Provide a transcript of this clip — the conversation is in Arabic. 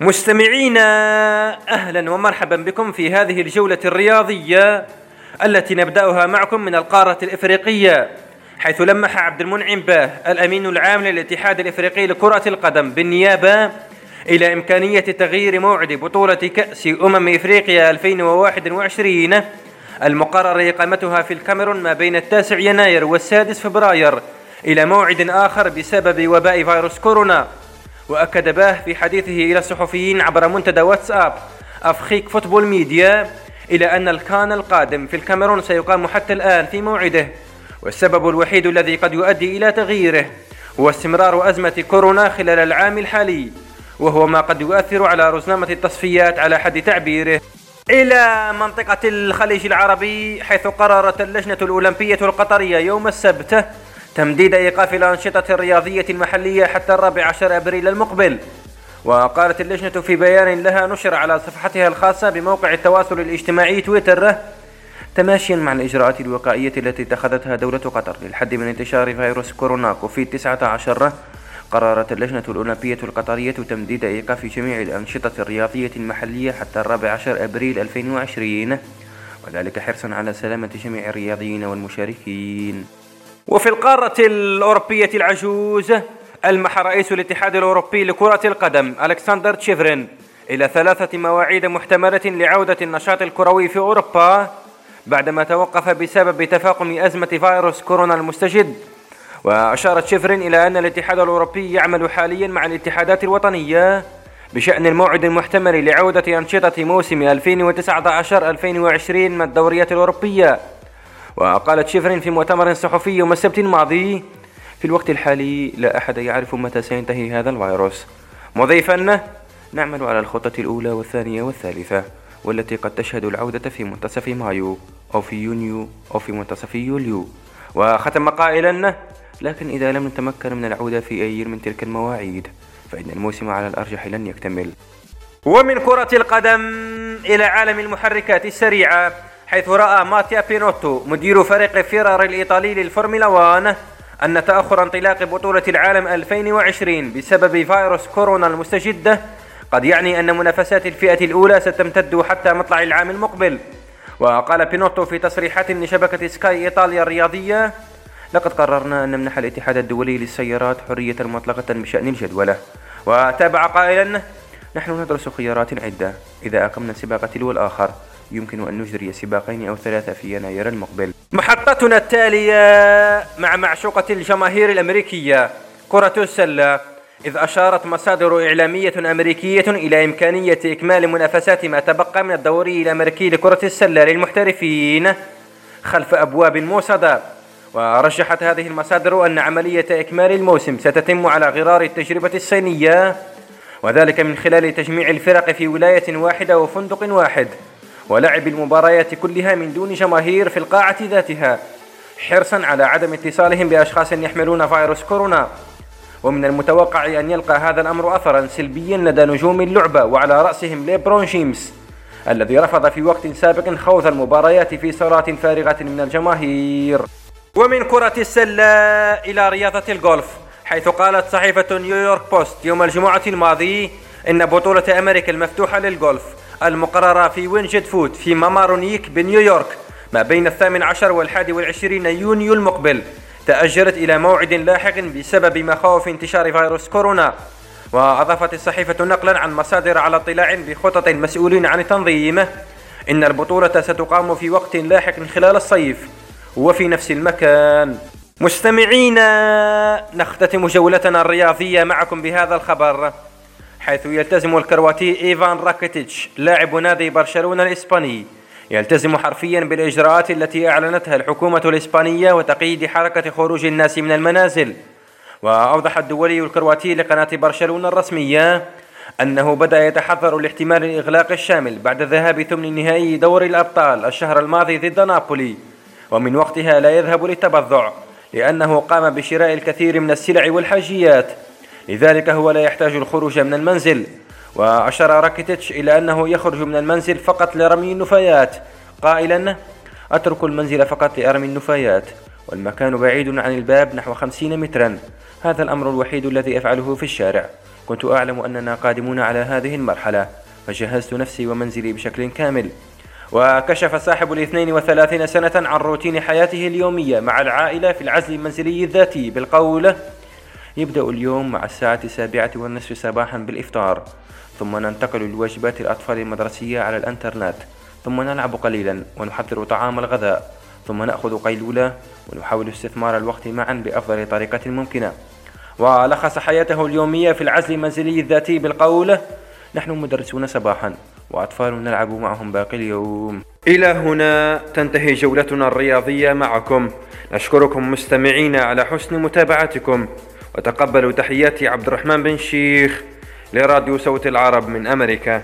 مستمعينا أهلا ومرحبا بكم في هذه الجولة الرياضية التي نبدأها معكم من القارة الإفريقية حيث لمح عبد المنعم باه الأمين العام للاتحاد الإفريقي لكرة القدم بالنيابة إلى إمكانية تغيير موعد بطولة كأس أمم إفريقيا 2021 المقرر إقامتها في الكاميرون ما بين التاسع يناير والسادس فبراير إلى موعد آخر بسبب وباء فيروس كورونا. وأكد باه في حديثه إلى الصحفيين عبر منتدى واتساب. Afrique Football Media إلى أن الكان القادم في الكاميرون سيقام حتى الآن في موعده والسبب الوحيد الذي قد يؤدي إلى تغييره هو استمرار أزمة كورونا خلال العام الحالي وهو ما قد يؤثر على رزنامة التصفيات على حد تعبيره. إلى منطقة الخليج العربي حيث قررت اللجنة الأولمبية القطرية يوم السبت تمديد إيقاف الأنشطة الرياضية المحلية حتى الرابع عشر أبريل المقبل. وقالت اللجنة في بيان لها نشر على صفحتها الخاصة بموقع التواصل الاجتماعي تويتر تماشيا مع الإجراءات الوقائية التي اتخذتها دولة قطر للحد من انتشار فيروس كورونا كوفيد 19 قررت اللجنة الأولمبية القطرية تمديد إيقاف جميع الأنشطة الرياضية المحلية حتى الرابع عشر أبريل 2020 وذلك حرصا على سلامة جميع الرياضيين والمشاركين. وفي القارة الأوروبية العجوز ألمح رئيس الاتحاد الأوروبي لكرة القدم ألكسندر تشيفرين إلى ثلاثة مواعيد محتملة لعودة النشاط الكروي في أوروبا بعدما توقف بسبب تفاقم أزمة فيروس كورونا المستجد. وأشار تشيفرين إلى أن الاتحاد الأوروبي يعمل حاليا مع الاتحادات الوطنية بشأن الموعد المحتمل لعودة أنشطة موسم 2019-2020 من الدوريات الأوروبية. وقالت شيفرين في مؤتمر صحفي يوم السبت الماضي في الوقت الحالي لا أحد يعرف متى سينتهي هذا الفيروس. مضيفا نعمل على الخطة الأولى والثانية والثالثة والتي قد تشهد العودة في منتصف مايو أو في يونيو أو في منتصف يوليو. وختم قائلا لكن إذا لم نتمكن من العودة في أي من تلك المواعيد فإن الموسم على الأرجح لن يكتمل. ومن كرة القدم إلى عالم المحركات السريعة حيث رأى ماتيا بينوتو مدير فريق فيراري الإيطالي للفورمولا 1 أن تأخر انطلاق بطولة العالم 2020 بسبب فيروس كورونا المستجدة قد يعني أن منافسات الفئة الأولى ستمتد حتى مطلع العام المقبل. وقال بينوتو في تصريحات لشبكة سكاي إيطاليا الرياضية لقد قررنا أن نمنح الاتحاد الدولي للسيارات حرية مطلقة بشأن الجدولة وتابع قائلا نحن ندرس خيارات عدة إذا أقمنا سباق تلو الآخر يمكن أن نجري سباقين أو ثلاثة في يناير المقبل. محطتنا التالية مع معشوقة الجماهير الأمريكية كرة السلة. إذ أشارت مصادر إعلامية أمريكية إلى إمكانية إكمال منافسات ما تبقى من الدوري الأمريكي لكرة السلة للمحترفين خلف أبواب موصدة ورجحت هذه المصادر أن عملية إكمال الموسم ستتم على غرار التجربة الصينية وذلك من خلال تجميع الفرق في ولاية واحدة وفندق واحد. ولعب المباريات كلها من دون جماهير في القاعة ذاتها حرصا على عدم اتصالهم بأشخاص يحملون فيروس كورونا. ومن المتوقع أن يلقى هذا الأمر أثرا سلبيا لدى نجوم اللعبة وعلى رأسهم ليبرون جيمس الذي رفض في وقت سابق خوض المباريات في صالات فارغة من الجماهير. ومن كرة السلة إلى رياضة الجولف حيث قالت صحيفة نيويورك بوست يوم الجمعة الماضي إن بطولة أمريكا المفتوحة للجولف المقررة في وينجد فوت في مامارونيك بنيويورك ما بين الثامن عشر والحادي والعشرين يونيو المقبل تأجلت إلى موعد لاحق بسبب مخاوف انتشار فيروس كورونا. وأضافت الصحيفة نقلا عن مصادر على اطلاع بخطط المسؤولين عن التنظيم إن البطولة ستقام في وقت لاحق خلال الصيف. وفي نفس المكان مستمعينا نختتم جولتنا الرياضية معكم بهذا الخبر. حيث يلتزم الكرواتي إيفان راكيتيتش لاعب نادي برشلونة الإسباني. يلتزم حرفيا بالإجراءات التي أعلنتها الحكومة الإسبانية وتقييد حركة خروج الناس من المنازل. وأوضح الدولي الكرواتي لقناة برشلونة الرسمية أنه بدأ يتحضر لاحتمال الإغلاق الشامل بعد ذهاب ثمن نهائي دوري الأبطال الشهر الماضي ضد نابولي. ومن وقتها لا يذهب للتبضع لأنه قام بشراء الكثير من السلع والحاجيات. لذلك هو لا يحتاج الخروج من المنزل. وأشار راكيتيتش إلى أنه يخرج من المنزل فقط لرمي النفايات. قائلا أترك المنزل فقط لأرمي النفايات والمكان بعيد عن الباب نحو خمسين مترا. هذا الأمر الوحيد الذي أفعله في الشارع. كنت أعلم أننا قادمون على هذه المرحلة فجهزت نفسي ومنزلي بشكل كامل. وكشف صاحب الاثنين وثلاثين سنة عن روتين حياته اليومية مع العائلة في العزل المنزلي الذاتي. بالقول يبدأ اليوم مع الساعة السابعة والنصف صباحا بالإفطار. ثم ننتقل لواجبات الأطفال المدرسية على الأنترنت. ثم نلعب قليلا ونحضر طعام الغذاء ثم نأخذ قيلولة ونحاول استثمار الوقت معا بأفضل طريقة ممكنة. ولخص حياته اليومية في العزل المنزلي الذاتي بالقول نحن مدرسون صباحا وأطفال نلعب معهم باقي اليوم. إلى هنا تنتهي جولتنا الرياضية معكم. نشكركم مستمعين على حسن متابعتكم. وتقبلوا تحياتي عبد الرحمن بن شيخ لراديو صوت العرب من أمريكا.